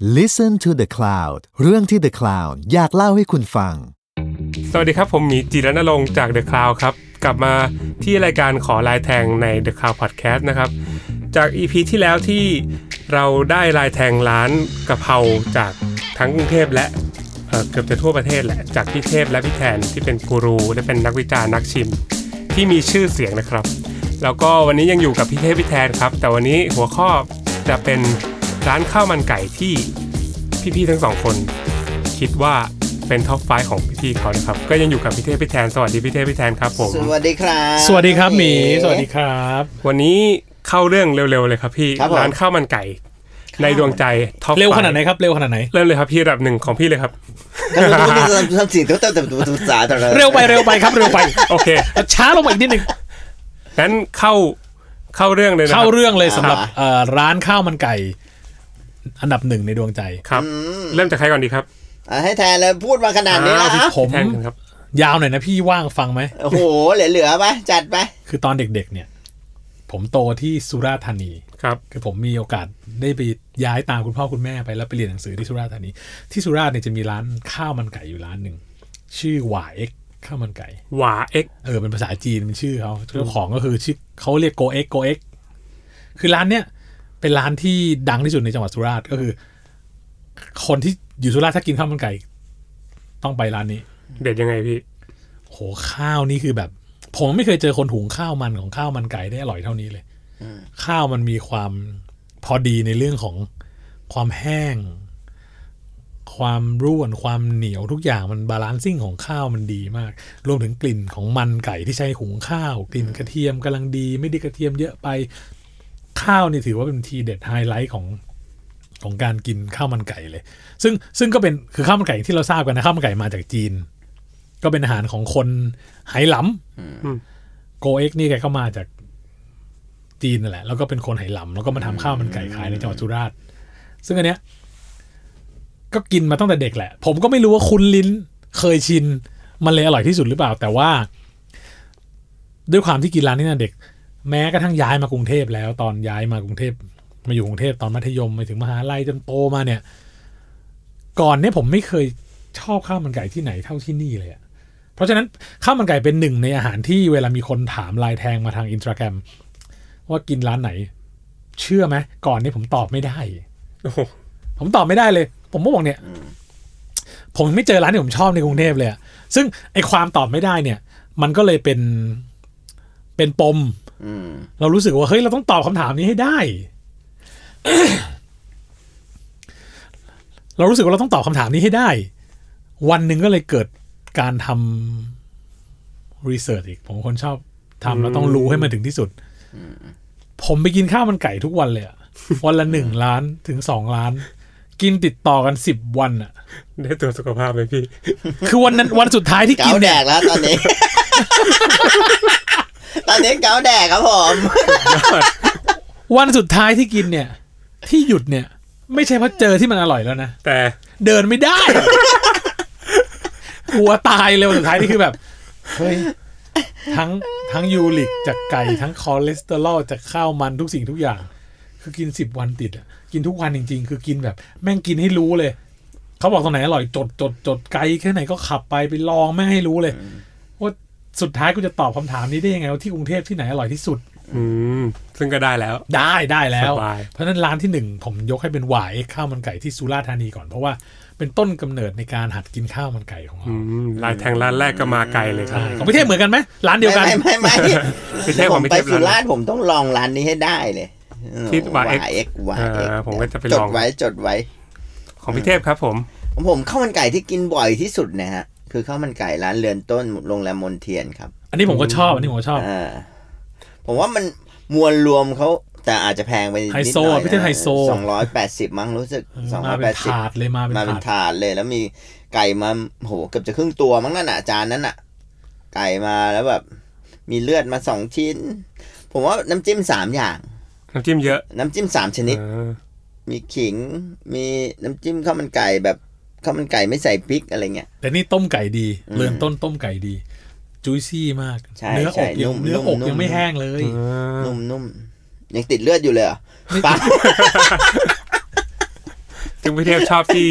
Listen to the Cloud เรื่องที่ The Cloud อยากเล่าให้คุณฟัง สวัสดีครับ ผมหมีจิรณรงค์จาก The Cloud ครับ กลับมาที่รายการขอลายแทงใน The Cloud Podcast นะครับ จาก EP ที่แล้วที่เราได้ลายแทงร้านกะเพราจากทั้งกรุงเทพและเอ่อเกือบจะทั่วประเทศแหละจากพี่เทพและพี่แทนที่เป็นกูรูและเป็นนักวิจารณ์นักชิม ที่มีชื่อเสียงนะครับ แล้วก็วันนี้ยังอยู่กับพี่เทพพี่แทนครับ แต่วันนี้หัวข้อจะเป็น ร้านข้าวมันไก่ที่พี่ๆทั้งสองคน คิดว่าเป็น top five ของพี่ๆเขานะครับ ก็ยังอยู่กับพี่เทพพี่แทนสวัสดีพี่เทพพี่แทนครับผมสวัสดีครับ สวัสดีครับหมีสวัสดีครับ วันนี้เข้าเรื่องเร็วๆเลยครับพี่ครับผมร้านข้าวมันไก่ ในดวงใจท็อปเร็วขนาดไหนครับเร็วขนาดไหนเริ่มเลยครับพี่ระดับหนึ่งของพี่เลยครับก็รู้ว่าทำสิ่งที่ต้องต้องต้องสาธารณะเร็วไปเร็วไปครับเร็วไปโอเคช้าลงมาอีกนิดนึงงั้นเข้าเข้าเรื่องเลยนะคเข้ารับเรื่องเลยสำหรับเอ่อร้านข้าวมันไก่ อันดับหนึ่งในดวงใจครับ เริ่มจากใครก่อนดีครับอะให้แทนเลยพูดมาขนาดนี้แล้วอ่าพี่อะผมแทนกันครับ ยาวหน่อยนะพี่ว่างฟังไหมโอ้โหเหลือๆไปจัดไปคือตอนเด็กๆเนี่ย ผมโตที่สุราษฎร์ธานีครับคือผมมีโอกาสได้ไปย้ายตามคุณพ่อคุณแม่ไปแล้วไปเรียนหนังสือที่สุราษฎร์ธานี ที่สุราษฎร์เนี่ยจะมีร้านข้าวมันไก่อยู่ร้านหนึ่งชื่อหว่าเอ็กข้าวมันไก่หวาเอ็กเออเป็นภาษาจีนเป็นชื่อเขาเจ้าของก็คือชื่อเขาเรียกโกเอ็กโกเอ็กคือร้านเนี้ย เป็นร้านที่ดังที่สุดในจังหวัดสุราษฎร์ก็คือ คนที่อยู่สุราษฎร์ถ้ากินข้าวมันไก่ ต้องไปร้านนี้ เด็ดยังไงพี่โหข้าวนี่คือแบบ ผมไม่เคยเจอคนหุงข้าวมันของข้าวมันไก่ได้อร่อยเท่านี้เลยข้าวมันมีความพอดีในเรื่องของความแห้ง ความร่วนความเหนียวทุกอย่างมัน balancing ของข้าวมันดีมาก รวมถึงกลิ่นของมันไก่ที่ใช้หุงข้าว กลิ่นกระเทียมกำลังดี ไม่ได้กระเทียมเยอะไป ข้าวนี่ถือว่าเป็นทีเด็ดไฮไลท์ของของการกินข้าวมันไก่เลย ซึ่งซึ่งก็เป็นคือข้าวมันไก่ที่เราทราบกันนะข้าวมันไก่มาจากจีน ก็เป็นอาหารของคนไหหลำโกเอ็กนี่แกก็มาจากจีนนั่นแหละ แล้วก็เป็นคนไหหลำแล้วก็มาทำข้าวมันไก่ขายในจังหวัดสุราษฎร์ซึ่งอันเนี้ย ก็กินมาตั้งแต่เด็กแหละ ผมก็ไม่รู้ว่าคุ้นลิ้นเคยชินมันเลยอร่อยที่สุดหรือเปล่า แต่ว่า ด้วยความที่กินร้านนี้นะเด็ก แม้กระทั่งย้ายมากรุงเทพแล้ว ตอนย้ายมากรุงเทพมาอยู่กรุงเทพตอนมัธยมไปถึงมหาลัยจนโตมาเนี่ย ก่อนเนี่ยผมไม่เคยชอบข้าวมันไก่ที่ไหนเท่าที่นี่เลยอะเพราะฉะนั้นข้าวมันไก่เป็นหนึ่งในอาหารที่เวลามีคนถามไลายแทงมาทางอินสตาแกรมว่ากินร้านไหน เชื่อไหมก่อนนี้ผมตอบไม่ได้โอ้โหผมตอบไม่ได้เลย ผมก็บอกเนี่ย ผมไม่เจอร้านที่ผมชอบในกรุงเทพเลยอะซึ่งไอความตอบไม่ได้เนี่ย มันก็เลยเป็นเป็นปมอืม เรารู้สึกว่าเฮ้ยเราต้องตอบคำถามนี้ให้ได้ เรารู้สึกว่าเราต้องตอบคำถามนี้ให้ได้ วันหนึ่งก็เลยเกิดการทำรีเสิร์ชอีก ผมเป็นคนชอบทำแล้วต้องรู้ให้มันถึงที่สุดผมไปกินข้าวมันไก่ทุกวันเลยอะวันละหนึ่งล้านถึงสองล้าน กินติดต่อกันสิบวันอะได้ตัวจสุขภาพไหมพี่ คือวันนั้นวันสุดท้ายที่เกากินแดเนี่ยกแล้วตอนนี้ ตอนนี้เกาแดกครับผม วันสุดท้ายที่กินเนี่ย ที่หยุดเนี่ย ไม่ใช่เพราะเจอที่มันอร่อยแล้วนะ แต่เดินไม่ได้กลัวตายเลยวันสุดท้ายนี่คือแบบ เฮ้ย ทั้งทั้งยูริกจากไก่ ทั้งคอเลสเตอรอลจากข้าวมันทุกสิ่งทุกอย่าง คือกินสิบวันติดอะ กินทุกวันจริง ๆ คือกินแบบ แม่งกินให้รู้เลย เขาบอกตรงไหนอร่อยจดจดจดไกลแค่ไหนก็ขับไปไปลองแม่งให้รู้เลยว่า สุดท้ายกูจะตอบคำถามนี้ได้ยังไงว่าที่กรุงเทพที่ไหนอร่อยที่สุด อืมซึ่งก็ได้แล้ว ได้ได้แล้วสบายเพราะฉะนั้นร้านที่หนึ่งผมยกให้เป็นหวายข้าวมันไก่ที่สุราษฎร์ธานีก่อนเพราะว่าเป็นต้นกำเนิดในการหัดกินข้าวมันไก่ของเราอืมลายแทงร้านแรกก็มาไกลเลยครับใช่ของพี่เทพเหมือนกันไหมร้านเดียวกัน ไม่ไม่ไม่พี่เทพผของมพี่ไปเทพสุร้านราษฎร์ผมต้องลองร้านนี้ให้ได้เลยที่ YX เอ็กวายเอ็กอ่าผมก็จะไปจลดองไว้จดไว้ ของพี่เทพครับ ผมของผมข้าวมันไก่ที่กินบ่อยที่สุดนะฮะ คือข้าวมันไก่ร้านเรือนต้นโรงแรมมนเทียนครับ อันนี้ผมก็ชอบ อันนี้ผมก็ชอบอ่าผมว่ามันมวลรวมเขาแต่อาจจะแพงไปนิดหไฮน่อยโซอะพี่เทพไฮโซสองร้อยแปดสิบมั้งรู้สึกสองร้มาอยเป็แปนดสิบถาดเลยมาเป็นมาเป็นถาดถาดเลย แล้วมีไก่มาโหเกือบจะครึ่งตัวมั้งนั่นน่ะจานนั้นน่ะ ไก่มาแล้วแบบ มีเลือดมาสองชิ้น ผมว่าน้ำจิ้มสามอย่าง น้ำจิ้มเยอะ น้ำจิ้มสามชนิดเออมีขิง มีน้ำจิ้มข้าวมันไก่แบบ ข้าวมันไก่ไม่ใส่พริกอะไรเงี้ย แต่นี่ต้มไก่ดีอืมเรือนต้นต้มไก่ดี จุยซี่มากใช่เนื้อใช่อกยังนุ่มเนื้ออกนุ่มยังไม่แห้งเลยเออนุ่มนุ่มยังติดเลือดอยู่เลยเหรอปะซึ่งพี่เทพชอบที่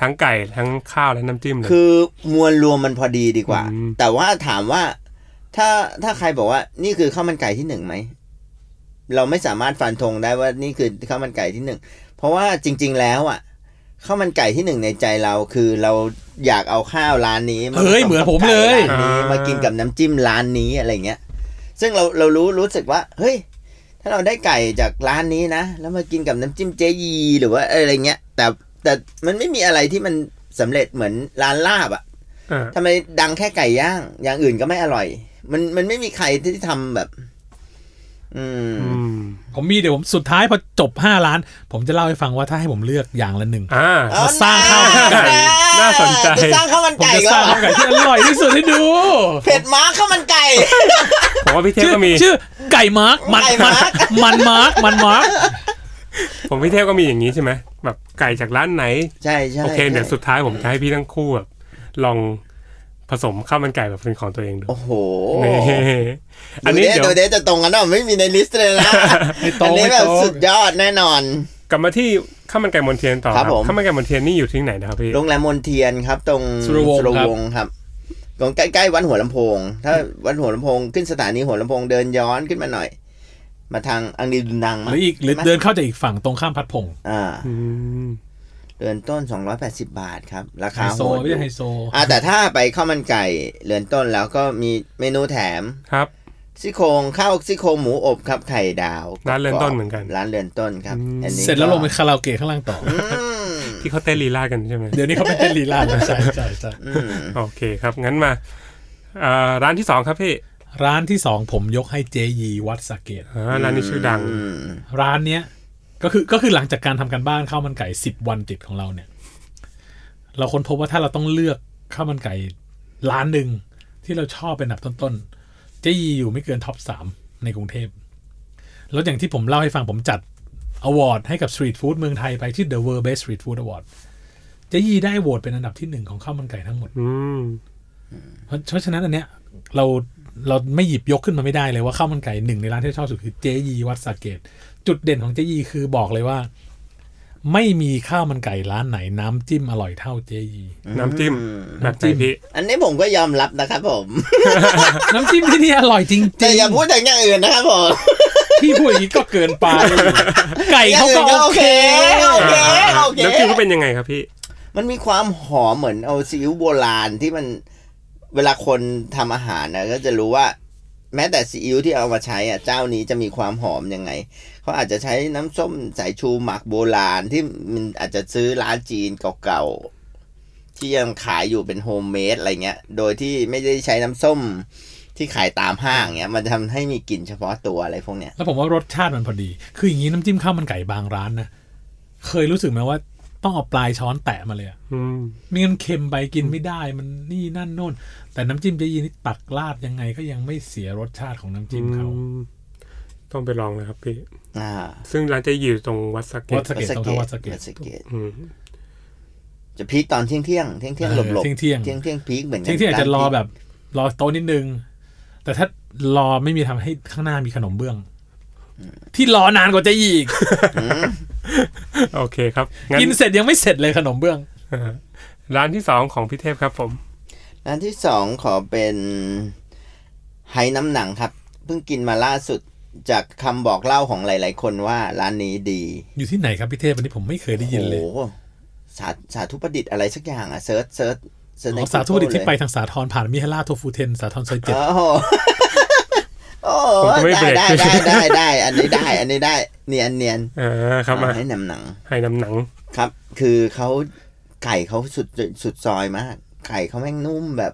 ทั้งไก่ทั้งข้าวและน้ำจิ้มเลยคือมวลรวมมันพอดีดีกว่าอืมแต่ว่าถามว่า ถ้าถ้าใครบอกว่า นี่คือข้าวมันไก่ที่หนึ่งไหมเราไม่สามารถฟันธงได้ว่านี่คือข้าวมันไก่ที่หนึ่งเพราะว่าจริง ๆ แล้วอะ ข้าวมันไก่ที่หนึ่งในใจเราคือเราอยากเอาข้าวร้านนี้มาเฮ้ยเหมือนผมเลย ร้านนี้มากินกับน้ำจิ้มร้านนี้อะไรเงี้ย ซึ่งเราเรารู้รู้สึกว่า เฮ้ย ถ้าเราได้ไก่จากร้านนี้นะ แล้วมากินกับน้ำจิ้มเจยีหรือว่าอะไรเงี้ย แต่แต่มันไม่มีอะไรที่มันสำเร็จเหมือนร้านลาบอะอ่าทำไมดังแค่ไก่ย่าง อย่างอื่นก็ไม่อร่อย มันมันไม่มีใครที่ทำแบบอืมอืม ผมมีเดี๋ยวผมสุดท้ายพอจบห้าล้าน ผมจะเล่าให้ฟังว่าถ้าให้ผมเลือกอย่างละหนึ่งอ่ามาสร้างข้าวมันไก่น่าสนใจจะสร้างข้าวมันผมไก่จะก็สร้างข้าวมันไก่ที่อร่อยที่สุดให้ดูเผ็ดม้าข้าวมันไก่ผมว่าพี่เทพชื่อก็มีชื่อไก่มาร์กมันไก่มันมาร์คมันมาร์กมันมาร์กผมพี่เทพก็มีอย่างนี้ใช่ไหมแบบไก่จากร้านไหนใช่ใช่โอเคเดี๋ยวใช่สุดท้ายผมจะให้พี่ทั้งคู่แบบลอง ผสมข้าวมันไก่แบบเป็นของตัวเองดู โอ้โหนี่อันนี้ดูเดี๋ยวดูเดจะตรงกันเนาะไม่มีในลิสต์เลยนะไม่ตรอังนนี้ไม่แบบตรงสุดยอดแน่นอน กลับมาที่ข้าวมันไก่มนเทียนต่อครับผมข้าวมันไก่มนเทียนนี่อยู่ที่ไหนนะครับพี่ โรงแรมมนเทียนครับ ตรงสุรวงศ์ครับงศ์ครับตรงใกล้ๆวัดหัวลำโพง ถ้าวัดหัวลำโพงขึ้นสถานีหัวลำโพงเดินย้อนขึ้นมาหน่อย มาทางอังรีดุนังหมั้รืออีกหรือใช่ไมเดินเข้าจากอีกฝั่งตรงข้ามพัดพงศ์อ่าอืม เรือนต้น 280 บาทครับ ราไฮคาโซโหดไม่ใช่ไฮโซอ่าแต่ถ้าไปข้าวมันไก่เรือนต้นแล้วก็มีเมนูแถมครับซี่โครงข้าวซี่โครงหมูอบครับไข่ดาวร้านเรือนต้นเหมือนกัน ร้านเรือนต้นครับอืมอันนี้เสร็จแล้วก็ลงไปคาราโอเกะข้างล่างต่ออืมที่เขาเต้นลีลากันใช่ไหมเดี๋ยวนี้เขาเป็นเต้นลีลาดแล้วใช่ใช่ใช่อืมโอเคครับ งั้นมาอ่าร้านที่สองครับพี่ ร้านที่สองผมยกให้เจยีวัดสะเกตอ่าร้านนี้ชื่อดังอืมร้านเนี้ย ก็คือก็คือหลังจากการทำการบ้านข้าวมันไก่สิบวันติดของเราเนี่ย เราค้นพบว่าถ้าเราต้องเลือกข้าวมันไก่ร้านหนึ่งที่เราชอบเป็นอันดับต้นๆเจยีอยู่ไม่เกินท็อปสามในกรุงเทพ แล้วอย่างที่ผมเล่าให้ฟังผมจัดอวอร์ดให้กับสตรีทฟู้ดเมืองไทยไปที่ The World Best Street Food Award เจยีได้โหวตเป็นอันดับที่หนึ่งของข้าวมันไก่ทั้งหมดอืมเพราะเพราะฉะนั้นอันเนี้ยเราเราไม่หยิบยกขึ้นมาไม่ได้เลยว่าข้าวมันไก่หนึ่งในร้านที่ชอบสุดคือเจยีวัดสาเกต จุดเด่นของเจยีคือบอกเลยว่า ไม่มีข้าวมันไก่ร้านไหนน้ำจิ้มอร่อยเท่าเจยี น้ำจิ้มแบบไหนพี่อันนี้ผมก็ยอมรับนะครับผม น้ำจิ้มที่นี่อร่อยจริงแต่อย่าพูดถึงอย่างอื่นนะครับผมๆพี่พูดอย่างนี้ก็เกินไป ไก่เขาก็อย่างอื่นโอเคโอเคโอเคน้ำจิ้มเขาเป็นยังไงครับพี่ มันมีความหอมเหมือนเอาซีอิ๊วโบราณที่มันเวลาคนทำอาหารนะก็จะรู้ว่า แม้แต่ซีอิ๊วที่เอามาใช้อะเจ้านี้จะมีความหอมยังไง เขาอาจจะใช้น้ำส้มสายชูหมักโบราณที่มันอาจจะซื้อร้านจีนเก่าๆที่ยังขายอยู่เป็น homemade อะไรเงี้ย โดยที่ไม่ได้ใช้น้ำส้มที่ขายตามห้างเงี้ย มันจะทำให้มีกลิ่นเฉพาะตัวอะไรพวกเนี้ยแล้วผมว่ารสชาติมันพอดี คืออย่างนี้น้ำจิ้มข้าวมันไก่บางร้านนะเคยรู้สึกไหมว่าต้องเอาปลายช้อนแตะมาเลยอะอืมไม่งั้นเค็มไปกินไม่ได้มันนี่นั่นโน่น แต่น้ำจิ้มเจยีนี่ตักราดยังไงก็ยังไม่เสียรสชาติของน้ำจิ้มเขาอืม ต้องไปลองเลยครับพี่อ่า ซึ่งร้านจะอยู่ตรงวัดสะเก็วัตดสะเก็ตตรงทางวัดสะเก็ตวัดสะเกตอืมจะพีคตอนเที่ยงเที่ยงเที่ยงเที่ยงหลบหลบเที่ยงเที่ยงเที่ยงเที่ยงพีคเหมือนกัเที่ยงที่อาจจะรอแบบ รอโต๊ะนิดนึง แต่ถ้ารอไม่มีทำให้ข้างหน้ามีขนมเบื้อง ที่รอนานกว่าเจะยีอีก โอเคครับงั้นกินเสร็จยังไม่เสร็จเลยขนมเบื้องอ่าร้านที่สองของพี่เทพครับผม ร้านที่สองขอเป็นไฮน้ำหนังครับ เพิ่งกินมาล่าสุด จากคำบอกเล่าของหลาย ๆ คนว่าร้านนี้ดี อยู่ที่ไหนครับพี่เทพวันนี้ผมไม่เคยได้ยินเลยโอ้โหสาสาธุประดิษฐ์อะไรสักอย่างอะเซิร์ชเซิร์ชเซิร์ชในอ๋อสาธุประดิษฐ์ที่ไปเลยทางสาทรผ่านมิฮาร่าโทฟูเทนสาทรซอยเจ็ดโอ้โหโอ้โหผมก็ไม่ได้เบรกได้ได้ได้ได้อันนี้ได้ อันนี้ได้ เนียนเนียนอ่าครับมาให้น้ำหนัง ให้น้ำหนังครับ คือเขาไก่เขาสุดสุดซอยมาก ไก่เขาแม่งนุ่มแบบ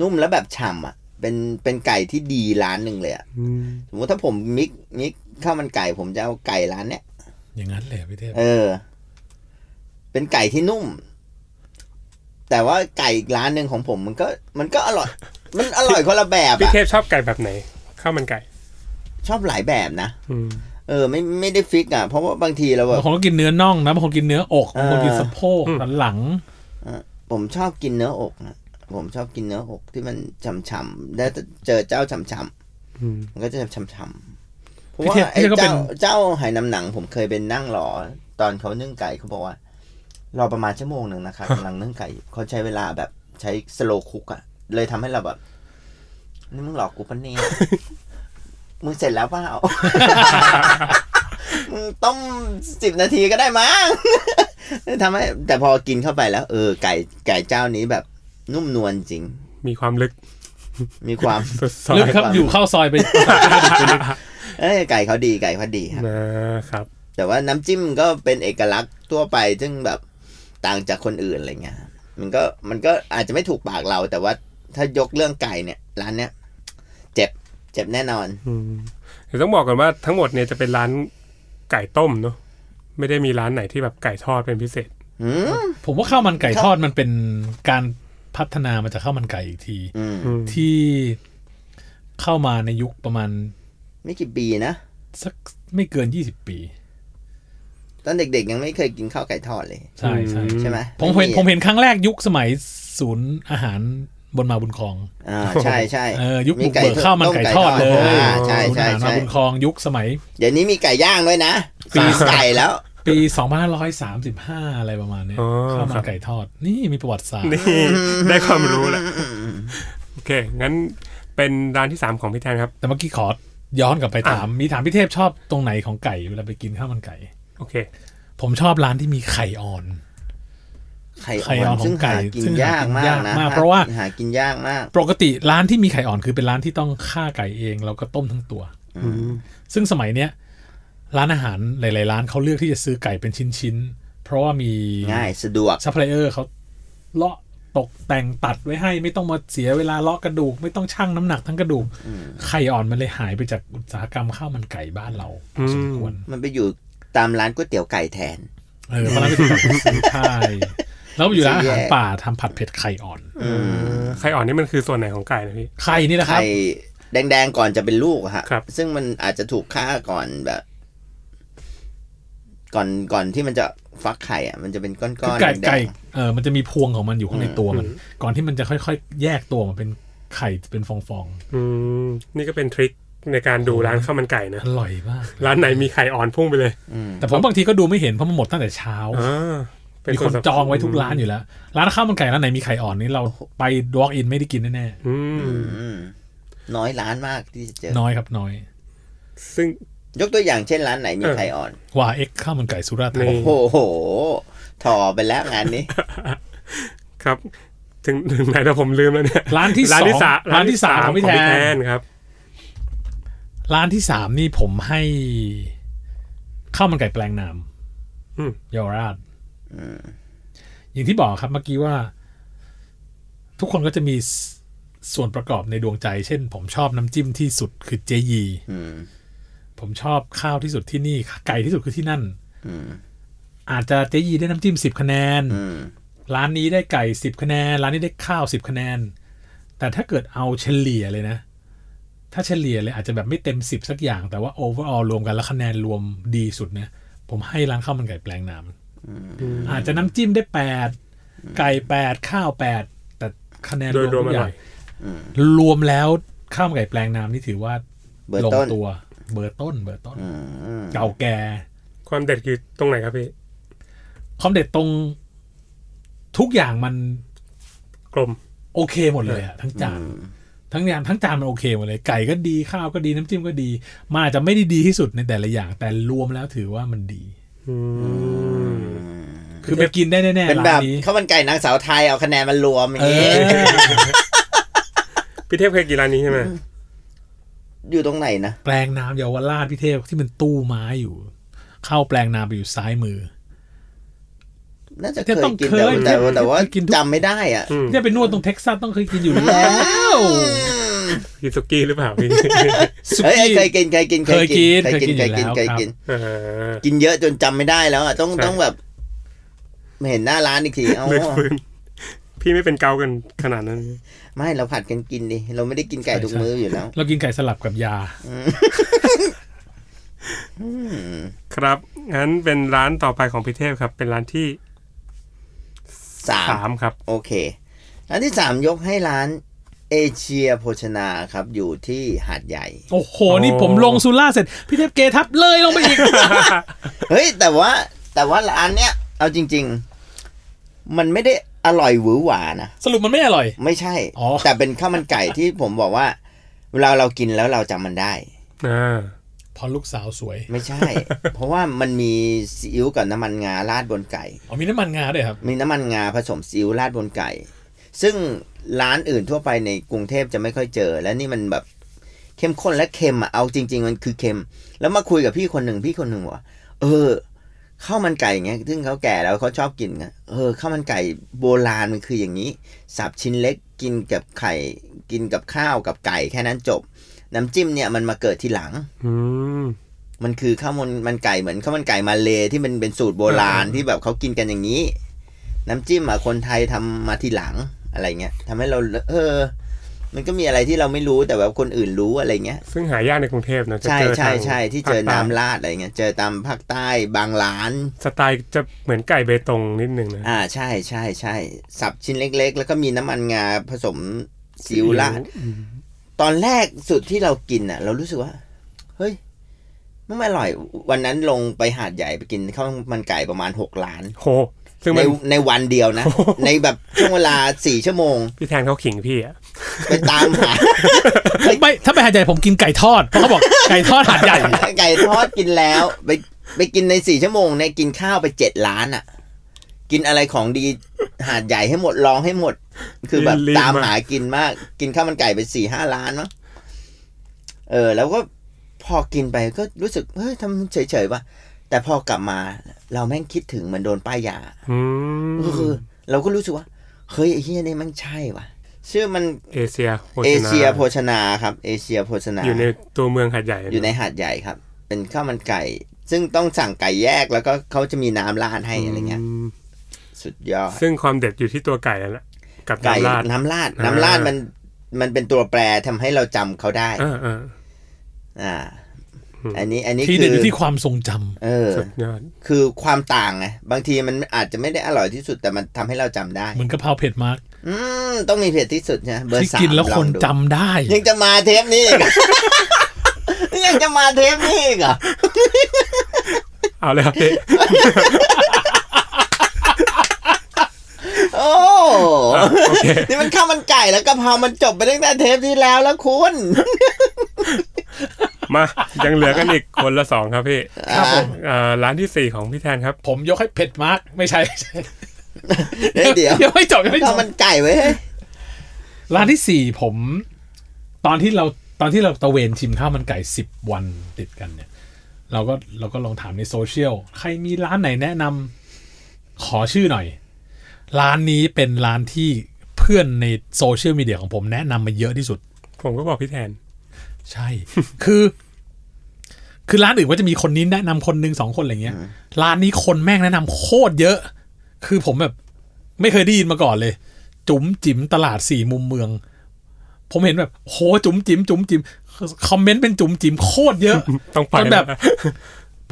นุ่มแล้วแบบฉ่ำอะ เป็นเป็นไก่ที่ดีร้านหนึ่งเลยอะอืมสมมติถ้าผม mix mix ข้าวมันไก่ผมจะเอาไก่ร้านเนี้ยอย่างนั้นเลยพี่เทพเออ เป็นไก่ที่นุ่ม แต่ว่าไก่อีกร้านหนึ่งของผมมันก็ มันก็อร่อย มันอร่อยคนละแบบพี่อะเทพชอบไก่แบบไหนข้าวมันไก่ ชอบหลายแบบนะอืม เออ ไม่ไม่ได้ fix อะเพราะว่าบางทีเราแบบ บางคนก็กินเนื้อน่องนะบางคนกินเนื้ออกบางคนกินสะโพกอืมสันหลัง ผมชอบกินเนื้ออกนะ ผมชอบกินเนื้ออกที่มันฉ่ำๆแล้วเจอเจ้าฉ่ำอืมๆมันก็จะฉ่ำๆเพราะพี่ว่าเทพไอ้พี่เทพก็เป็นเจ้าเจ้าไหหนำหนัง ผมเคยเป็นนั่งรอตอนเขานึ่งไก่เขาบอกว่ารอประมาณชั่วโมงหนึ่งนะครับกำลังนึ่งไก่อยู่เขาใช้เวลาแบบใช้สโลคุกอะเลยทำให้เราแบบนี่มึงหลอกกูปะเนี่ยมึงเสร็จแล้วเปล่ามึงต้มสิบนาทีก็ได้มั้งทำให้แต่พอกินเข้าไปแล้ว เออ ไก่ไก่เจ้านี้แบบ นุ่มนวลจริง มีความลึก มีความสุดซอยลึกครับอยู่เข้าซอยไปเอ้ยไก่เขาดีไก่เขาดีครับนะครับ แต่ว่าน้ำจิ้มก็เป็นเอกลักษณ์ทั่วไป ซึ่งแบบต่างจากคนอื่นอะไรเงี้ยมันก็มันก็อาจจะไม่ถูกปากเรา แต่ว่าถ้ายกเรื่องไก่เนี่ย ร้านเนี้ยเจ็บเจ็บแน่นอนอืมเดี๋ยวต้องบอกกันว่าทั้งหมดเนี่ยจะเป็นร้านไก่ต้มเนาะไม่ได้มีร้านไหนที่แบบไก่ทอดเป็นพิเศษอืมผมว่าข้าวมันไก่ทอดมันเป็นการ พัฒนามาจากข้าวมันไก่อีกทีอืมอืมที่เข้ามาในยุคประมาณ ไม่กี่ปีนะ สักไม่เกินยี่สิบปี ตอนเด็กๆ ยังไม่เคยกินข้าวไก่ทอดเลย ใช่ใช่ใช่ไหมผมเห็นผมเห็นครั้งแรกยุคสมัยศูนย์อาหารบนมาบุญคลอง อ่าใช่ใช่เออยุคมีบุกไก่เบิกข้าวมันไก่ทอดเลยอ่าใช่ศูนย์ใช่อาหารมาใช่บุญคลองยุคสมัย เดี๋ยวนี้มีไก่ย่างด้วยนะปีฟาร์มไก่แล้ว ปี2535อะไรประมาณเนี้ยอ๋อข้าวมัครันบ ไก่ทอด นี่มีประวัติศาสตร์ นี่ได้ความรู้แล้วโอเค งั้นเป็นร้านที่สามของพี่แทนครับ แต่เมื่อกี้ขอย้อนกลับไปถาม มีถามพี่เทพชอบตรงไหนของไก่เวลาไปกินข้าวมันไก่ โอเค ผมชอบร้านที่มีไข่อ่อน ไข่ไข่อ่อ่ออนนของซึ่งไก่หากินซึ่งหายากมากินยากกนะมากเพราะว่า หากินยากมาก ปกติร้านที่มีไข่อ่อนคือเป็นร้านที่ต้องฆ่าไก่เองแล้วก็ต้มทั้งตัว อืม ซึ่งสมัยเนี้ย ร้านอาหารหลาย ๆ ร้านเขาเลือกที่จะซื้อไก่เป็นชิ้น ๆ เพราะว่ามีง่ายสะดวกซัพพลายเออร์เขาเลาะตกแต่งตัดไว้ให้ไม่ต้องมาเสียเวลาเลาะกระดูก ไม่ต้องชั่งน้ำหนักทั้งกระดูกไข่อ่อนมันเลยหายไปจากอุตสาหกรรมข้าวมันไก่บ้านเราพอสมควรมันไปอยู่ตามร้านก๋วยเตี๋ยวไก่แทน เออเพราะร้านเป็นแบบซื้อใช่แล้วอยู่ร้านอาหารแย่ป่าทำผัดเผ็ดไข่อ่อนเออไข่อ่อนนี่มันคือส่วนไหนของไก่นะพี่ไข่นี่แหละครับไข่แดงๆก่อนจะเป็นลูกอะฮะครับซึ่งมันอาจจะถูกฆ่าก่อนแบบ ก่อนก่อนที่มันจะฟักไข่อะมันจะเป็นก้อนคือๆไก่แดไก่งเออมันจะมีพวงของมันอยู่ข้างในตัวมันอืมก่อนที่มันจะค่อยๆ แยกตัวมันเป็นไข่เป็นฟองอืมนี่ก็เป็นทริคในการดูร้านข้าวมันไก่ๆนะอร่อยมากร้านไหนมีไข่อ่อนพุ่งไปเลยๆอืมแต่ผมบางทีก็ดูไม่เห็นเพราะมันหมดตั้งแต่เช้าอ่าเป็มีส่คนสำญจองไว้ทุกร้านอยู่แล้ว ร้านข้าวมันไก่ร้านไหนมีไข่อ่อนนี่เราไป walk in ไม่ได้กินแน่อืมอืมน้อยร้านมากที่จะเจอๆน้อยครับน้อย ซึ่ง ยกตัวอย่างเช่นร้านไหนมีเออไข่อ่อนว่าเอ็กข้าวมันไก่สุราษฎร์ธานี่นีโอ้โหถอไปแล้วงานนี้ ครับ ถึงถึงไหนแล้วผมลืมแล้วเนี่ยร้านที่ร้านสอที่งสามร้านที่สามของพี่แทนครับ ร้านที่สามนี่ผมให้ข้าวมันไก่แปลงนามอืมเยาวราชอืมอย่างที่บอกครับเมื่อกี้ว่า ทุกคนก็จะมีสส่วนประกอบในดวงใจ เช่น ผมชอบน้ำจิ้มที่สุดคือเจยีอืม ผมชอบข้าวที่สุดที่นี่ ไก่ที่สุดคือที่นั่นอืมอาจจะเจยีได้น้ำจิ้มสิบคะแนนอืมร้านนี้ได้ไก่สิบคะแนน ร้านนี้ได้ข้าวสิบคะแนน แต่ถ้าเกิดเอาเฉลี่ยเลยนะ ถ้าเฉลี่ยเลยอาจจะแบบไม่เต็มสิบสักอย่าง แต่ว่าโอเวอร์ออรวมกันแล้วคะแนนรวมดีสุดเนี่ยผมให้ร้านข้าวมันไก่แปลงนามอาจจะน้ำจิ้มได้แปดไก่แปดข้าวแปดแต่คะแนนโดรยวมรวมทุกออร่ย่าองยรวมแล้วข้าวมันไก่แปลงนามนี่ถือว่าเบอร์ลงต้นตัว เบอร์ต้นเบอร์ต้นอืมเก่าแก่ ความเด็ดคือตรงไหนครับพี่ ความเด็ดตรงทุกอย่างมันกลม โอเคหมดเลยอะทั้งจานอืมทั้งอย่างทั้งจานมันโอเคหมดเลย ไก่ก็ดีข้าวก็ดีน้ำจิ้มก็ดีมันอาจจะไม่ได้ดีที่สุดในแต่ละอย่าง แต่รวมแล้วถือว่ามันดีอืมคือไปกินได้แน่เป็นๆแบร้านบนี้ข้าวมันไก่นางสาวไทยเอาคะแนนมันรวมอย่างเอนี้อพี่เทพเคยกินร้านนี้ใช่ไหม อยู่ตรงไหนนะ แปลงน้ำเยาวราชพี่เทพที่มันตู้ไม้อยู่ เข้าแปลงน้ำไปอยู่ซ้ายมือ น่าจะแต่เคต้ยองกินเคยแต่ว่าแต่ว่าเคยกินทุกจำไม่ได้อะอืมเนี่ยไปนวดตรงเท็กซัสต้องเคยกินอยู่แล้วกินสุกี้หรือเปล่าพี่สุเฮ้ยกี้เคยกินเคยกินเคยกินเคยกินเคเคยยกิกินนอยู่เคยแล้วกินอ่ากินเยอะจนจำไม่ได้แล้วอะต้องใช่ต้องแบบเห็นหน้าร้านอีกทีเอ้าเลือกฟื้น พี่ไม่เป็นเกากันขนาดนั้น ไม่เราผัดกันกินดิเราไม่ได้กินไก่ทุกมื้ออยู่แล้ว เรากินไก่สลับกับยาครับงั้นเป็นร้านต่อไปของพี่เทพครับ เป็นร้านที่สามสามครับ โอเคร้านที่สามยกให้ร้านเอเชียโภชนาครับอยู่ที่หาดใหญ่ โอ้โห นี่ผมลงสุราษฎร์เสร็จ พี่เทพเกทับเลยลงไปอีก เฮ้ย แต่ว่าแต่ว่าร้านเนี้ยเอาจริงมันไม่ได้ อร่อยหวือหวานะสรุปมันไม่อร่อย ไม่ใช่ อ๋อ แต่เป็นข้าวมันไก่ที่ผมบอกว่า เวลาเรากินแล้วเราจำมันได้อ่าเพอลูกสาวสวย ไม่ใช่ เพราะว่ามันมีซีอิ๊วกับน้ำมันงาราดบนไก่อ๋อมีน้ำมันงาด้วยครับ มีน้ำมันงาผสมซีอิ๊วราดบนไก่ ซึ่งร้านอื่นทั่วไปในกรุงเทพจะไม่ค่อยเจอ และนี่มันแบบเข้มข้นและเค็มอะเอาจริง ๆ มันคือเค็ม แล้วมาคุยกับพี่คนหนึ่งพี่คนหนึ่งว่าเออ ข้าวมันไก่เงี้ยซึ่งเขาแก่แล้วเขาชอบกินไงเออข้าวมันไก่โบราณมันคืออย่างนี้ สับชิ้นเล็กกินกับไข่กินกับข้าวกับไก่แค่นั้นจบ น้ำจิ้มเนี่ยมันมาเกิดทีหลังอืมมันคือข้าวมันมันไก่เหมือนข้าวมันไก่มาเลที่มันเป็นสูตรโบราณอ่าที่แบบเขากินกันอย่างนี้ น้ำจิ้มอะคนไทยทำมาทีหลังอะไรเงี้ยทำให้เราเออ มันก็มีอะไรที่เราไม่รู้แต่แบบคนอื่นรู้อะไรเงี้ย ซึ่งหายากในกรุงเทพนะจะใช่เจอใช่ทางใช่ที่เจอภาคใต้น้ำราดอะไรเงี้ยเจอตามภาคใต้บางร้าน สไตล์จะเหมือนไก่เบตงนิดนึงนะอ่าใช่ใช่ใช่สับชิ้นเล็ก ๆ แล้วก็มีน้ำมันงาผสมซีอิ๊วราดอืมตอนแรกสุดที่เรากินอะ เรารู้สึกว่า เฮ้ยมันไม่อร่อย วันนั้นลงไปหาดใหญ่ไปกินข้าวมันไก่ประมาณหกล้านโห ซึ่งในมัน ในวันเดียวนะ ในแบบช่วงเวลาสี่ชั่วโมง พี่แทนเขาขิงพี่อะไปตามหาไม่ถ้าไปหาดใหญ่ผมกินไก่ทอดเพราะเขาบอกไก่ทอดหาดใหญ่ ไก่ทอดกินแล้ว ไปไปกินในสี่ชั่วโมงเนี่ยกินข้าวไปเจ็ดล้านอะ กินอะไรของดีหาดใหญ่ให้หมดลองให้หมด คือแบบรีบตามมากหากินมาก กินข้าวมันไก่ไปสี่ห้าล้านมั้งเออ แล้วก็พอกินไปก็รู้สึกเฮ้ยทำเฉยๆว่ะ แต่พอกลับมา เราแม่งคิดถึงเหมือนโดนป้ายยาอืมก็คือเราก็รู้สึกว่า เฮ้ยไอ้เฮียนี่มันใช่ว่ะชื่อมันเอเชียโภชนาเอเชียโภชนาครับเอเชียโภชนาอยู่ในตัวเมืองหัดใหญ่ อยู่ในหาดใหญ่ครับ เป็นข้าวมันไก่ ซึ่งต้องสั่งไก่แยกแล้วก็เขาจะมีน้ำราดให้อะไรเงี้ยมสุดยอด ซึ่งความเด็ดอยู่ที่ตัวไก่นั่นแหละกับไก่น้ำราดน้ำราดอ่าน้ำราดมันมันเป็นตัวแปรทำให้เราจำเขาได้อ่า อ่าอ่าอืมอันนี้อันนี้ที่คืเด็ดออยู่ที่ความทรงจำเออสุดยอดคือความต่างไงบางทีมันอาจจะไม่ได้อร่อยที่สุดแต่มันทำให้เราจำได้ เหมือนกะเพราเผ็ดมากอืมต้องมีเผ็ดที่สุดใช่ไหมเบอร์ที่สามกินแล้วลคองนดูจำได้ ยังจะมาเทปนี้อีกเหรอยังจะมาเทปนี้อีกเหรอเอาเลยครับพี่โอ้โอเคนี่มันข้าวมันไก่แล้วกะเพรามันจบไปตั้งแต่เทปที่แล้วแล้วคุณ มา ยังเหลือกันอีกคนละสองครับพี่ครับผมอ่าร้านที่สี่ของพี่แทนครับ ผมยกให้เผ็ดมากไม่ใช่ไม่ใช่เดี๋ยวเดี๋ยวยังไม่จบยังไม่จข้าวบมันไก่ไว้เฮ้ยร้านที่สี่ผม ตอนที่เราตอนที่เราตะเวนชิมข้าวมันไก่สิบวันติดกันเนี่ย เราก็เราก็ลองถามในโซเชียลใครมีร้านไหนแนะนำขอชื่อหน่อย ร้านนี้เป็นร้านที่เพื่อนในโซเชียลมีเดียของผมแนะนำมาเยอะที่สุด ผมก็บอกพี่แทน ใช่ คือ คือร้านอื่นก็จะมีคนนี้แนะนำคนหนึ่งสองคนอะไรเงี้ย ร้านนี้คนแม่งแนะนำโคตรเยอะ คือผมแบบ ไม่เคยได้ยินมาก่อนเลย จุ๋มจิ๋มตลาดสี่มุมเมือง ผมเห็นแบบโหจุ๋มจิ๋มจุ๋มจิ๋มคอมเมนต์เป็นจุ๋มจิ๋มโคตรเยอะต้องไปจนแบบล้ว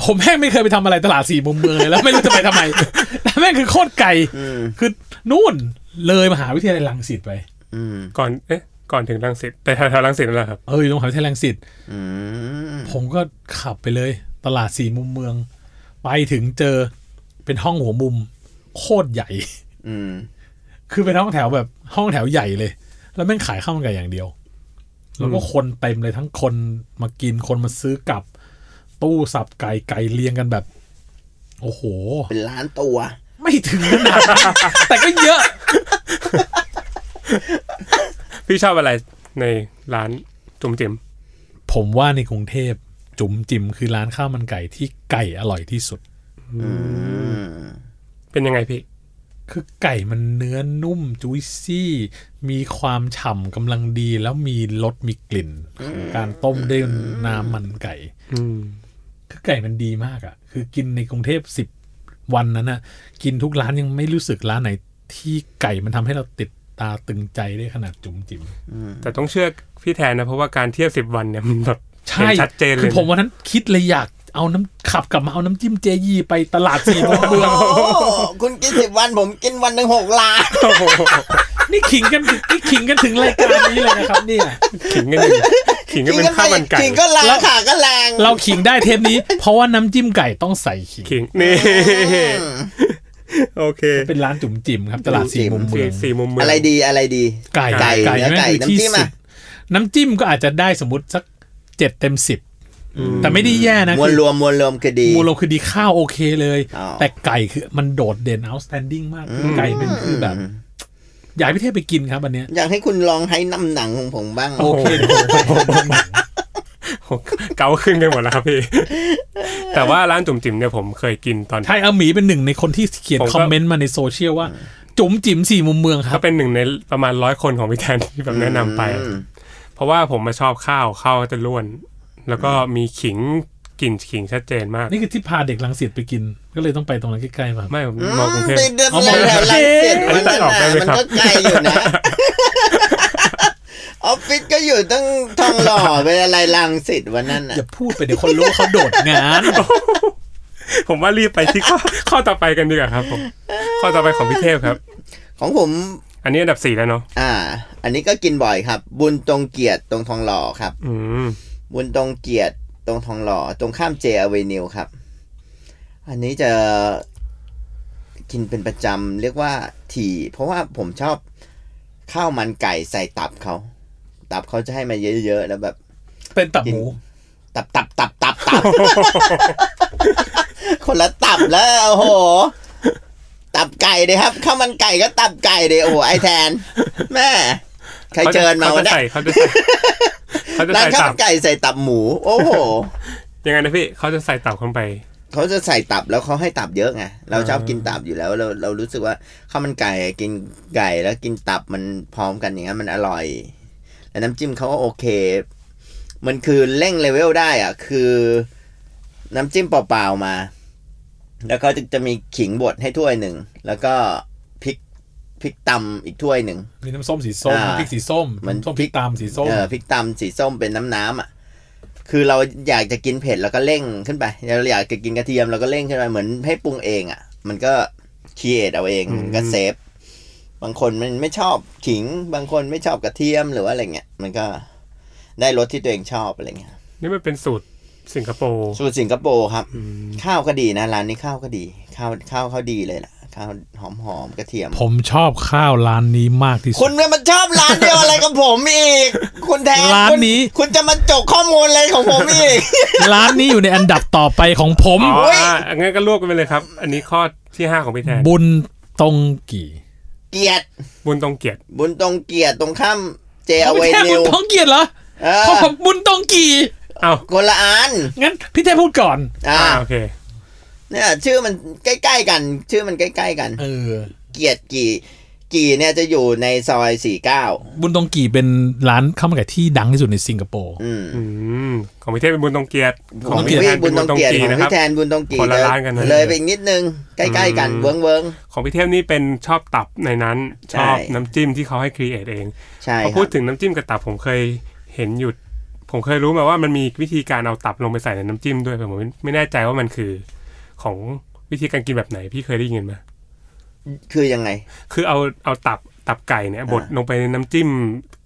ผมแม่งไม่เคยไปทำอะไรตลาดสี่มุมเมืองเลยแล้วไม่รู้จะไปทำไมแต่แม่งคือโคตรไกลอืมคือนู่นเลยมหาวิทยาลัยรังสิตไปอืมก่อนเอ๊ะ ก่อนถึงรังสิตแต่แถวๆรังสิตนั่นแหละครับเอออยู่ตรงมหาวิทยาลัยรังสิตอืมผมก็ขับไปเลย ตลาดสี่มุมเมือง ไปถึงเจอเป็นห้องหัวมุม โคตรใหญ่ อืมคือเป็นห้องแถวแบบห้องแถวใหญ่เลย แล้วแม่งขายข้าวมันไก่อย่างเดียว แล้วก็คนเต็มเลยทั้งคนมากินคนมาซื้อกลับ ตู้สับไก่ไก่เรียงกันแบบ โอ้โห เป็นล้านตัว ไม่ถึงขนาดนั้นแต่ก็เยอะ พี่ชอบอะไรในร้านจุ่มจิ๋มผมว่าในกรุงเทพจุ๋มจิ๋มคือร้านข้าวมันไก่ที่ไก่อร่อยที่สุดอืมเป็นยังไงพี่ คือไก่มันเนื้อนุ่มจุยซี่ มีความฉ่ำกำลังดีแล้วมีรสมีกลิ่นของการต้มด้วยน้ำมันไก่อืมคือไก่มันดีมากอะ่ะ คือกินในกรุงเทพสิบวันนั้นน่ะ กินทุกร้านยังไม่รู้สึกร้านไหน ที่ไก่มันทำให้เราติด ตาตึงใจได้ขนาดจุ๋มจิ๋มแต่ต้องเชื่อพี่แทนนะ เพราะว่าการเที่ยวสิบวันเนี่ยมันแบบใช่เห็นชัดเจนเลยคือผมวันนั้นคิดเลยอยากเอาน้ำขับกลับมาเอาน้ำจิ้มเจยีไปตลาดสี่มุมเมืองโอ้คุณกินสิบวันผมกินวันหนึ่งหกล้านโอ้โหนี่ขิงกันนี่ขิงกันถึงรายการนี้เลยนะครับเนี่ยขิงกันอยู่ขิงกันเป็นข้าวมันไก่ขิงก็แรงขาก็แรง เราขิงได้เทปนี้ เพราะว่าน้ำจิ้มไก่ต้องใส่ขิงขิงนี่อืม โอเค เป็นร้านจุ๋มจิ๋มครับตลาดสี่มุมเมืสี่องสี่มุมเมืองอะไรดีอะไรดี ไก่ไก่ไก่เนื้อแม่งไก่คือที่น้ำจิ้มสุอะดน้ำจิ้มก็อาจจะได้สมมติสักเจ็ดเต็มสิบแต่ไม่ได้แย่นะมวลคือรวมมวลรวมคือดีมูลเราคือดีข้าวโอเคเลยอ๋อแต่ไก่คือมันโดดเด่น outstanding มากคือไก่มันคือแบบอยากให้พี่เทพไปกินครับอันเนี้ยอยากให้คุณลองให้น้ำหนังของผมบ้างโอเคเดี๋ยวผมไปผมผมผมเกาขึ้นกันหมดแล้วครับพี่ แต่ว่าร้านจุ๋มจิ๋มเนี่ยผมเคยกินตอน ใช่อาหมีเป็นหนึ่งในคนที่เขียนผมก็คอมเมนต์มาในโซเชียลว่า จุ๋มจิ๋มสี่มุมเมืองครัเขาบเป็นหนึ่งในประมาณร้อยคนของพี่แทนที่แบบแนะนำไปอืมเพราะว่าผมมาชอบข้าวข้าวจะล้วน แล้วก็มีขิงกลิ่นขิงชัดเจนมาก นี่คือที่พาเด็กลังสิตไปกิน ก็เลยต้องไปตรงนั้นใกล้ๆมาไม่ผมมองกรุงเทพไปเดินเอาเลมองยแถวลังสิตอันนี้ตัดออกได้ไหมมันครับก็ไกลอยู่นะ ออฟฟิศก็อยู่ตั้งทองหล่อไปอะไรลังสิตวันนั้นน่ะอย่าพูดไปเดี๋ยวคนรู้ว่าเขาโดดงาน ผมว่ารีบไปที่ข้อข้อต่อไปกันดีกว่าครับผมข้อต่อไปของพี่เทพครับ ของผม อันนี้อันดับสี่แล้วเนาะอ่า อันนี้ก็กินบ่อยครับ บุญตรงเกียรติตรงทองหล่อครับ อืมบุญตรงเกียรติตรงทองหล่อตรงข้ามเจอเวนิวครับ อันนี้จะกินเป็นประจำเรียกว่าถี่ เพราะว่าผมชอบข้าวมันไก่ใส่ตับเขา ตับเขาจะให้มาเยอะๆแล้วแบบ เป็นตับหมู ตับตับตับตับตับคนละตับแล้ว โอ้โห ตับไก่เลยครับข้าวมันไก่ก็ตับไก่เลยโอ้โหไอแทน แม่ใครเชิญมาเขาวะจะเนี่ยใส่เขาจะใส่เขาจะร้านใส่ข้าวตัมับนไก่ใส่ตับหมู โอ้โหยังไงนะพี่เขาจะใส่ตับเข้าไปเขาจะใส่ตับแล้วเขาให้ตับเยอะไงเราชอบกินตับอยู่แล้ว เราเรารู้สึกว่าข้าวมันไก่กินไก่แล้วกินตับมันพร้อมกันอย่างนั้นมันอร่อย แล้วน้ำจิ้มเขาก็โอเค มันคือเร่งเลเวลได้อะคือน้ำจิ้มเปล่าๆมา แล้วเขาจะจะมีขิงบดให้ถ้วยหนึ่ง แล้วก็พริกพริกตำอีกถ้วยหนึ่งมีน้ำส้มสีส้มอ่าน้ำพริกสีส้มมันน้ำส้มพริกตำสีส้มเออพริกตำสีส้มเป็นน้ำน้ำอะคือเราอยากจะกินเผ็ดเราก็เร่งขึ้นไปเราอยากจะกินกระเทียมเราก็เร่งขึ้นไปเหมือนให้ปรุงเองอะ มันก็ create เอาเองอืมมันก็ safe บางคนมันไม่ชอบขิง บางคนไม่ชอบกระเทียมหรือว่าอะไรเงี้ย มันก็ได้รสที่ตัวเองชอบอะไรเงี้ย นี่มันเป็นสูตรสิงคโปร์ สูตรสิงคโปร์ครับอืมข้าวก็ดีนะร้านนี้ข้าวก็ดี ข้าวข้าวเขาดีเลยล่ะ ข้าวหอมหอมๆกระเทียม ผมชอบข้าวร้านนี้มากที่สุคุดณเนี่ยมันชอบร้านเดียวอะไรกับผมอีก คุณแทนร้านคุณนี้ คุณจะมาจกข้อมูลอะไรของผมอีก ร้านนี้อยู่ในอันดับต่อไปของผมอ๋อโอ้ยอะงั้นก็รวบกันไปเลยครับ อันนี้ข้อที่ห้าของพี่แทนบุญตรงกี่ เกียรติบุญตรงเกียรติบุญตรงเกียรติตรงข้ามเจอเขาเวไม่ใช่นิบุญวตรงเกียรติเหรอเอเขาอบอกบุญตรงกี่เอ้าคนละอันงั้นพี่เทพพูดก่อนอ่าอ่าโอเค เนี่ย ชื่อมันใกล้ๆกัน ชื่อมันใกล้ๆกัน เออ เกียรติกี่ กี่เนี่ยจะอยู่ในซอยสี่เก้าบุญตรงกี่เป็นร้านข้าวมันไก่ที่ดังที่สุดในสิงคโปร์อืมอืมของพี่เทพเป็นบุญตรงเกียรติของพี่พี่แทนบุเป็ญนตบุรญตรงงเกียรติกีของนะครับพี่แทนบุญตรงกี่คนละเลยร้านกันนะเลยไปอีกนิดนึง ใกล้ๆกันอืมเวิ้งเวิ้งของพี่เทพนี่เป็นชอบตับในนั้นใช่ชอบน้ำจิ้มที่เขาให้ครีเอทเองๆใช่พอคพูรัดบถึงน้ำจิ้มกับตับผมเคยเห็นอยู่ผมเคยรู้มาว่ามันมีวิธีการเอาตับลงไปใส่ในน้ำจิ้มด้วยแต่ผมไม่ไม่แน่ใจว่ามันคือ ของวิธีการกินแบบไหนพี่เคยได้ยินไหม คือยังไง คือเอาเอาตับตับไก่เนี่ยบดอ่าลงไปในน้ำจิ้ม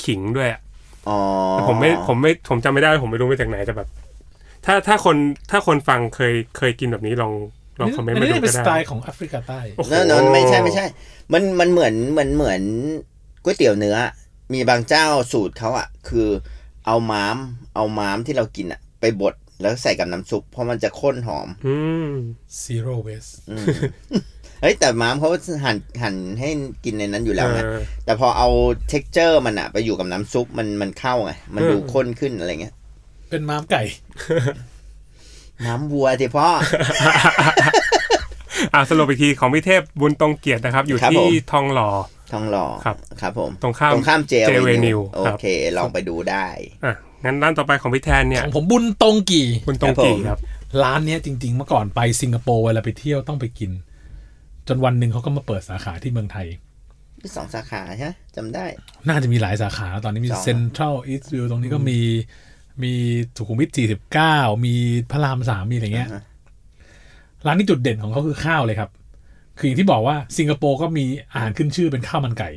ขิงด้วยอะอ๋อแต่ผมไม่ผมไม่ผมจำไม่ได้ผมไม่รู้มาจากไหนแต่แบบ ถ้าถ้าคนถ้าคนฟังเคยเคยกินแบบนี้ลองลองคอมเมนต์อันมานี้ดูเป็นก็สได้สไตล์ของแอฟริกาใต้โอ้โหนั่นนั่นไม่ใช่ไม่ใช่ มันมันเหมือนเหมือนเหมือนก๋วยเตี๋ยวเนื้อ มีบางเจ้าสูตรเขาอะคือเอาม้าม เอาม้ามที่เรากินอะไปบดแล้วใส่กับน้ำซุปเพราะมันจะข้นหอม อืม zero waste อืม เฮ้ยแต่ม้ามเขาหั่นหั่นให้กินในนั้นอยู่แล้วไงเออแต่พอเอา texture มันอะไปอยู่กับน้ำซุปมันมันเข้าไงมันดูอืมข้นขึ้นอะไรเงี้ย เป็นม้ามไก่น้ำวัวสิพ่ออ่าสรุปอีกทีของพี่เทพบุญตรงเกียรตินะครับ อยู่ครับที่ผมทองหล่อทองหล่อครับครับผมตรงข้ามตรงข้ามเจเจเวเวนินิววโอครับเคลองไปดูได้อะงั้นร้านต่อไปของพี่แทนเนี่ยของผมบุญตรงกี่บุญตรงกี่ครับผมครับร้านเนี้ยจริง ๆ เมื่อก่อนไปสิงคโปร์เวลาไปเที่ยวต้องไปกิน จนวันหนึ่งเขาก็มาเปิดสาขาที่เมืองไทยมีสองสาขาใช่ไหมจำได้ น่าจะมีหลายสาขาตอนนี้มีสองเซ็นทรัลอีสต์วิวตรงนี้ก็มี มีสุขุมวิท49มีพระรามสามมีอะไรเงี้ยอ่าฮะร้านนี้จุดเด่นของเขาคือข้าวเลยครับ คืออย่างที่บอกว่าสิงคโปร์ก็มีอาหารขึ้นชื่อเป็นข้าวมันไก่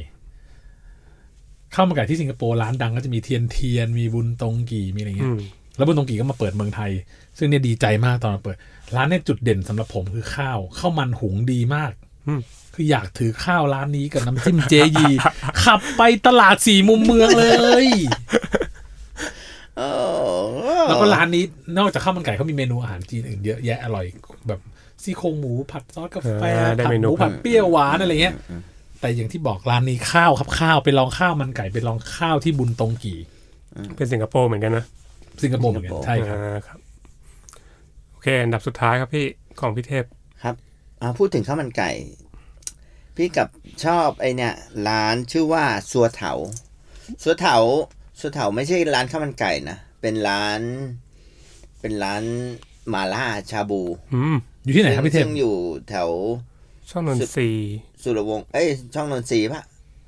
ข้าวมันไก่ที่สิงคโปร์ร้านดังก็จะมีเทียนเทียน มีบุญตรงกี่มีอะไรเงี้อืยมแล้วบุญตรงกี่ก็มาเปิดเมืองไทย ซึ่งเนี่ยดีใจมากตอนมาเปิด ร้านเนี่ยจุดเด่นสำหรับผมคือข้าวข้าวมันหุงดีมากออืมคืออยากถือข้าวร้านนี้กับน้ำจิ้มเจยี ขับไปตลาดสี่มุมเมืองเลยโอ้แล้วก็ร้านนี้นอกจากข้าวมันไก่เขามีเมนูอาหารจีนอื่นเยอะแยะอร่อยแบบซี่โครงหมูผัดซอสกาแฟอ่าได้ผัดเมหนูมูผัดเปรี้ยวหวานอะไรเงี้ย แต่อย่างที่บอกร้านนี้ข้าวครับข้าวไปลองข้าวมันไก่ไปลองข้าวที่บุญตรงกี่ เป็นสิงคโปร์เหมือนกันนะ สิงคโปร์เหมือนกันใช่ครับอ่าครับโอ เคอันดับสุดท้ายครับพี่ของพี่เทพครับอ่าพูดถึงข้าวมันไก่ พี่กับชอบไอเนี่ยร้านชื่อว่าสัวเถาสัวเถาสัวเถาไม่ใช่ร้านข้าวมันไก่นะเป็นร้าน เป็นร้านมาล่าชาบูอืมอยู่ที่ไหนครับพี่เทพซึ่งอยู่แถว ช่องนนทรีย์สุรวงศ์เอ้ยช่องนนทรีย์ปะ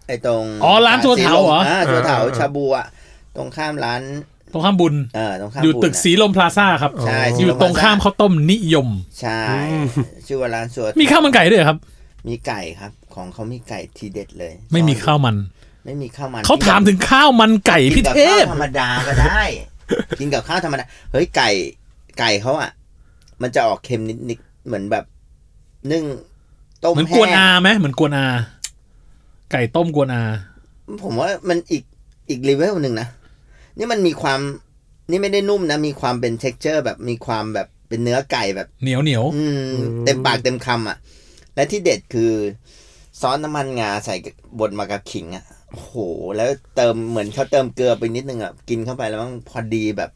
ไอตรงอ๋อร้านสัวเถาเหรออ่าสัวเถาเออเออชาบูอะตรงข้ามร้าน ตรงข้ามบุญเออตรงข้ามอยู่บุญตึกอะสีลมพลาซ่าครับใช่อยู่ตรงข้ามข้าวต้มนิยม ใช่ชื่อว่าร้านสัวมีข้าวมันไก่ด้วยเหรอครับ มีไก่ครับ ของเขามีไก่ทีเด็ดเลย ไม่มีข้าวมัน ไม่มีข้าวมันเขาถามถึงข้าวมันไก่กิพี่นกับเทข้าวพธรรมดาก็ได้กินกับข้าวธรรมดาเฮ้ยไก่ไก่เขาอะ มันจะออกเค็มนิดๆเหมือนแบบนึ่งต้มเหมือนแห้กวนอางไหมเหมือนกวนอา ไก่ต้มกวนอา ผมว่ามันอีกอีกเลเวลหนึ่งนะ นี่มันมีความนี่ไม่ได้นุ่มนะ มีความเป็น t e x t อร์ แบบมีความแบบเป็นเนื้อไก่แบบเหนียวเหนียวอืมเต็มปากเต็มคำอะ และที่เด็ดคือซอสน้ำมันงาใส่บดมากับขิงอะโอ้โห แล้วเติมเหมือนเขาเติมเกลือไปนิดนึงอะ กินเข้าไปแล้วมันพอดีแบบ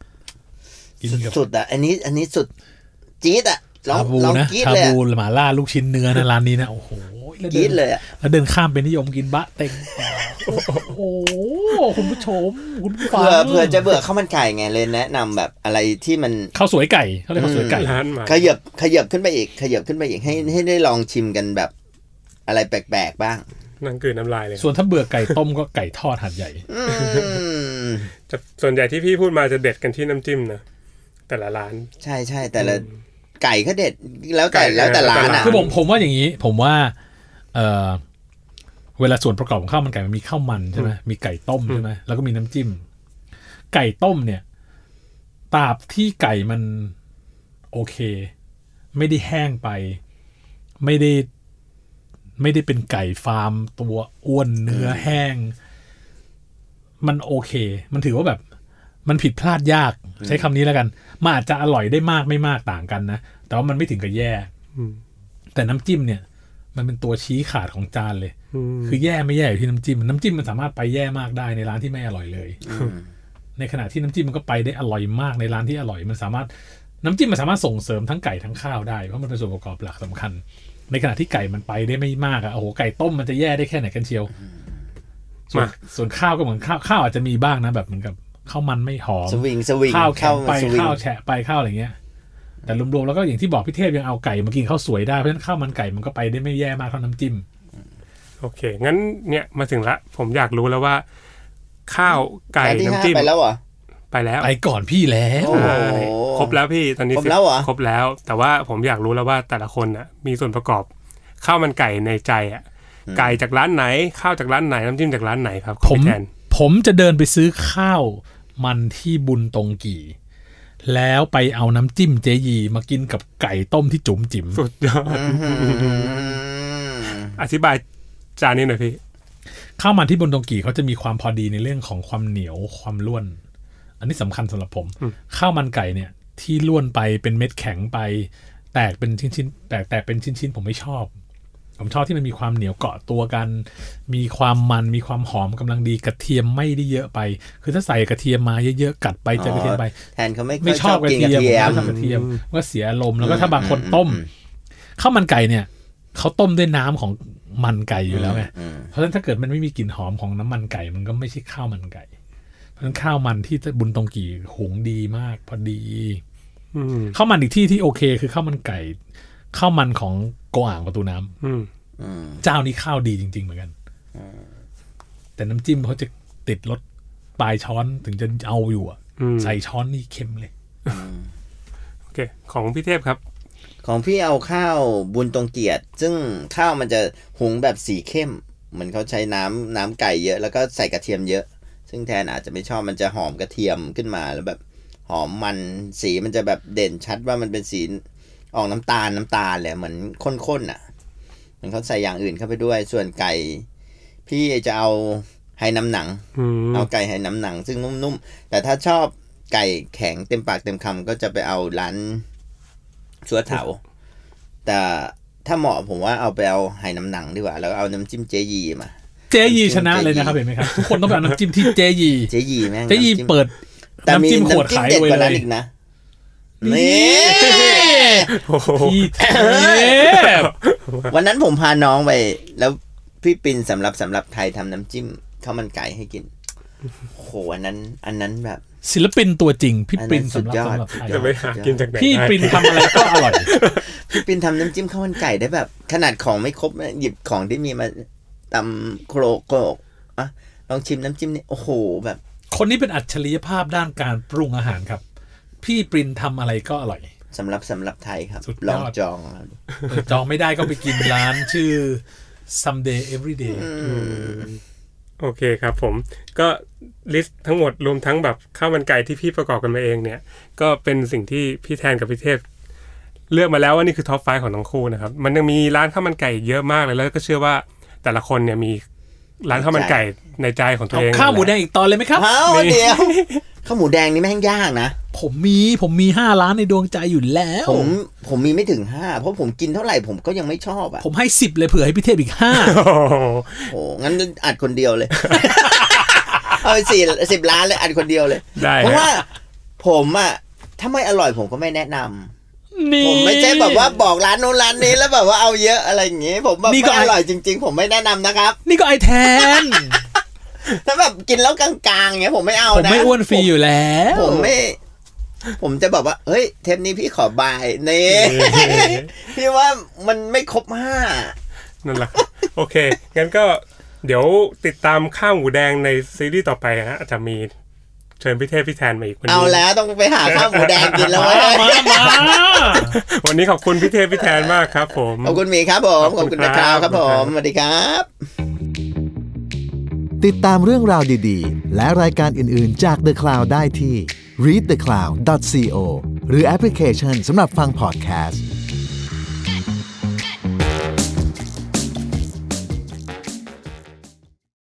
กินกับสุดๆอะ อันนี้อันนี้สุดจี๊ดอะลอชางบูลองนะกรีดชาเลยบูอะหมาล่าลูกชิ้นเนื้อนะร้านนี้นะโอ้โหแล้ว กรีเดิดนเลยอะแล้วเดินข้ามไปนิยมกินบะเต็งโอ้โหคุณผู้ชมคุณผู้ฟังเผื่อเผื่อจะเบื่อข้าวมันไก่ไงเลยแนะนำแบบอะไรที่มันข้าวสวยไก่เขาเรียกข้าวสวยไก่ร้านหมาขยับขยับขึ้นไปอีกขยับขึ้นไปอีกให้ให้ได้ลองชิมกันแบบ อะไรแปลกๆบ้างนั่งกลืนน้ำลายเลยส่วนถ้าเบื่อไก่ต้มก็ไก่ทอดหัดใหญ่อืมจะส่วนใหญ่ที่พี่พูดมาจะเด็ดกันที่น้ำจิ้มนะแต่ละร้าน ใช่ใช่แต่ละไก่ก็เด็ดแล้วแต่ไก่แล้วแต่ร้านแล้วแต่อะร้านคือผมผมว่าอย่างนี้ ผมว่า เออเวลาส่วนประกอบของข้าวมันไก่มันมีข้าวมันใช่ไหมมีไก่ต้มใช่ไหมแล้วก็มีน้ำจิ้ม ไก่ต้มเนี่ยตราบที่ไก่มันโอเค ไม่ได้แห้งไป ไม่ได้ ไม่ได้เป็นไก่ฟาร์ม ตัวอ้วนเนื้อแห้ง มันโอเค มันถือว่าแบบ มันผิดพลาดยาก ใช้คำนี้แล้วกันมันอาจจะอร่อยได้มากไม่มากต่างกันนะ แต่ว่ามันไม่ถึงกับแย่อืมแต่น้ำจิ้มเนี่ย มันเป็นตัวชี้ขาดของจานเลยอืมคือแย่ไม่แย่อยู่ที่น้ำจิ้มน้ำจิ้มมันสามารถไปแย่มากได้ในร้านที่ไม่อร่อยเลย ในขณะที่น้ำจิ้มมันก็ไปได้อร่อยมากในร้านที่อร่อย มันสามารถน้ำจิ้มมันสามารถส่งเสริมทั้งไก่ทั้งข้าวได้เพราะมันเป็นส่วนประกอบหลักสำคัญ ในขณะที่ไก่มันไปได้ไม่มากอะโอ้โหไก่ต้มมันจะแย่ได้แค่ไหนกันเชียวส่วนมาส่วนข้าวก็เหมือนข้าวข้าวอาจจะมีบ้างนะแบบเหมือนกับข้าวมันไม่หอมสวิงสวิงข้าวแข็งไปสวิงข้าวแฉะไปข้าวอะไรเงี้ย แต่รวมๆแล้วก็อย่างที่บอกพี่เทพยังเอาไก่มากินข้าวสวยได้ เพราะฉะนั้นข้าวมันไก่มันก็ไปได้ไม่แย่มากเท่าน้ำจิ้ม โอเค งั้นเนี่ยมาถึงละ ผมอยากรู้แล้วว่า ข้าวไก่ร้านที่ห้าน้ำจิ้มไปแล้วเหรอไปแล้วไปก่อนพี่แล้วโอ้โหใช่ครบแล้วพี่ตอนนี้ครบแล้วเหรอครบแล้ว แต่ว่าผมอยากรู้แล้วว่าแต่ละคนน่ะ มีส่วนประกอบข้าวมันไก่ในใจอะไก่จากร้านไหน ข้าวจากร้านไหนน้ำจิ้มจากร้านไหนครับผมพี่แทนผมจะเดินไปซื้อข้าวมันที่บุญตรงกี่ แล้วไปเอาน้ำจิ้มเจยีมากินกับไก่ต้มที่จุ๋มจิ๋มสุดยอดอธิบายจานนี้หน่อยพี่ข้าวมันที่บุญตรงกี่เขาจะมีความพอดีในเรื่องของความเหนียวความร่วน อันนี้สำคัญสำหรับผมอืมข้าวมันไก่เนี่ย ที่ร่วนไปเป็นเม็ดแข็งไป แตกเป็นชิ้นๆแตกแตกเป็นชิ้นๆผมไม่ชอบ ผมชอบที่มันมีความเหนียวเกาะตัวกัน มีความมันมีความหอมกำลังดีกระเทียมไม่ได้เยอะไป คือถ้าใส่กระเทียมมาเยอะๆกัดไปเจอกระเทียมไปแทนเขาไม่ไม่ค่ยชอบกระกินเทียมเทียมไม่ชอบกระเทียมอืมก็เสียอารมณ์แล้วก็ถ้าบางคนต้มข้าวมันไก่เนี่ยเขาต้มด้วยน้ำของมันไก่อยู่แล้วไงอืมเพราะฉะนั้นถ้าเกิดมันไม่มีกลิ่นหอมของน้ำมันไก่ มันก็ไม่ใช่ข้าวมันไก่ เพราะฉะนั้นข้าวมันที่บุญตรงกี่หุงดีมาก พอดีอืมข้าวมันอีกที่ที่โอเค คือข้าวมันไก่ ข้าวมันของโกอ่างประตูน้ำอืมอืมเจ้านี้ข้าวดีจริง ๆ เหมือนกันแต่น้ำจิ้มเขาจะติดรสปลายช้อนถึงจะเอาอยู่อะอืมใส่ช้อนนี่เค็มเลยโอเค ของพี่เทพครับ ของพี่เอาข้าวบุญตรงเกียรติ ซึ่งข้าวมันจะหุงแบบสีเข้ม เหมือนเขาใช้น้ำน้ำไก่เยอะ แล้วก็ใส่กระเทียมเยอะ ซึ่งแทนอาจจะไม่ชอบมันจะหอมกระเทียมขึ้นมาแล้วแบบ หอมมันสีมันจะแบบเด่นชัดว่ามันเป็นสี ออกน้ำตาลน้ำตาลเลยเหมือนข้นๆอะมันเขาใส่อย่างอื่นเข้าไปด้วย ส่วนไก่ พี่จะเอาไหน้ำหนังอืมเอาไก่ไหน้ำหนัง ซึ่งนุ่มๆแต่ถ้าชอบไก่แข็งเต็มปากเต็มคำก็จะไปเอาร้านชัวเถาแต่ถ้าเหมาะผมว่าเอาไปเอาไหน้ำหนังดีกว่าแล้วก็เอาน้ำจิ้มเจยีมา เจยีชนะเลยนะครับเห็นไหมครับทุกคนต้องไปเอาน้ำจิ้มที่เจยี เจยีแม่งเจยีน้ำจิ้มเปิดแต่มีน้ำจิ้มขวดน้ำจิ้มขายเด็ดไว้กว่าเลนั้นยอีกนะ นี่โอ้โหพี่เทพวันนั้นผมพาน้องไป แล้วพี่ปินสำหรับสำหรับไทยทำน้ำจิ้มข้าวมันไก่ให้กินโอ้โหอันนั้น อันนั้นแบบ ศิลปินตัวจริง พี่อันนั้นปรินสุดสำหรับยอดสำหรับไทยจะไปหากินจากไหนพี่ได้ปรินทำอะไรก็อร่อย พี่ปินทำน้ำจิ้มข้าวมันไก่ได้แบบ ขนาดของไม่ครบนะหยิบของที่มีมาตำโครกโครกอะลองชิมน้ำจิ้มนี่โอ้โหแบบ คนนี้เป็นอัจฉริยภาพด้านการปรุงอาหารครับ พี่ปรินทำอะไรก็อร่อยสำหรับสำหรับไทยครับสุดยอดลองจองเออจองไม่ได้ก็ไปกินร้านชื่อ someday everyday โอเคครับผมก็ list ทั้งหมดรวมทั้งแบบข้าวมันไก่ที่พี่ประกอบกันมาเองเนี่ย ก็เป็นสิ่งที่พี่แทนกับพี่เทพ เลือกมาแล้วว่านี่คือ top five ของทั้งคู่นะครับ มันยังมีร้านข้าวมันไก่เยอะมากเลยแล้วก็เชื่อว่าแต่ละคนเนี่ยมี ร้านข้าวมันไก่ในใจของตัวเอาเองข้าวหมูแดงอีกตอนเลยไหมครับเอ้าเดี๋ยวข้าวหมูแดงนี่แม่งยากนะ ผมมีผมมีห้าร้านในดวงใจอยู่แล้ว ผมผมมีไม่ถึงห้าเพราะผมกินเท่าไหร่ผมก็ยังไม่ชอบอะ ผมให้สิบเลยเผื่อให้พี่เทพอีกห้าโอ้โหโอ้งั้นอัดคนเดียวเลย เอาไปสี่สิบล้านเลยอัดคนเดียวเลยได้เพราะฮะว่าผมอะถ้าไม่อร่อยผมก็ไม่แนะนำ นี่ผมไม่ใช่แบบว่าบอกร้านนู้นร้านนี้แล้วแบบว่าเอาเยอะอะไรอย่างงี้ ผมแบบนี่ก็ไม่อร่อยจริง ๆ ผมไม่แนะนำนะครับ นี่ก็ไอแทนถ้าแบบกินแล้วกลางๆอย่างเงี้ยผมไม่เอาผมนะไม่อ้วนฟรีอยู่แล้ว ผมไม่ ผมจะบอกว่าเฮ้ย เทปนี้พี่ขอบายนี่พี่ว่ามันไม่ครบห้านั่นแหละครับโอเคงั้นก็เดี๋ยวติดตามข้าวหมูแดงในซีรีส์ต่อไปฮะอาจจะมีเชิญพี่เทพพี่แทนมาอีกวันเอานี้แล้วต้องไปหาข้าวหมูแดงกินแล้วเว้มายมามาวันนี้ขอบคุณพี่เทพพี่แทนมากครับ ผมขอบคุณหมีครับผมขขออบบคุคุณณนะคครัรับบครับผมสวัสดีครับ ติดตามเรื่องราวดีๆ และรายการอื่นๆจาก The Cloud ได้ที่ readthecloud.co หรือแอปพลิเคชันสำหรับฟังพอดแคสต์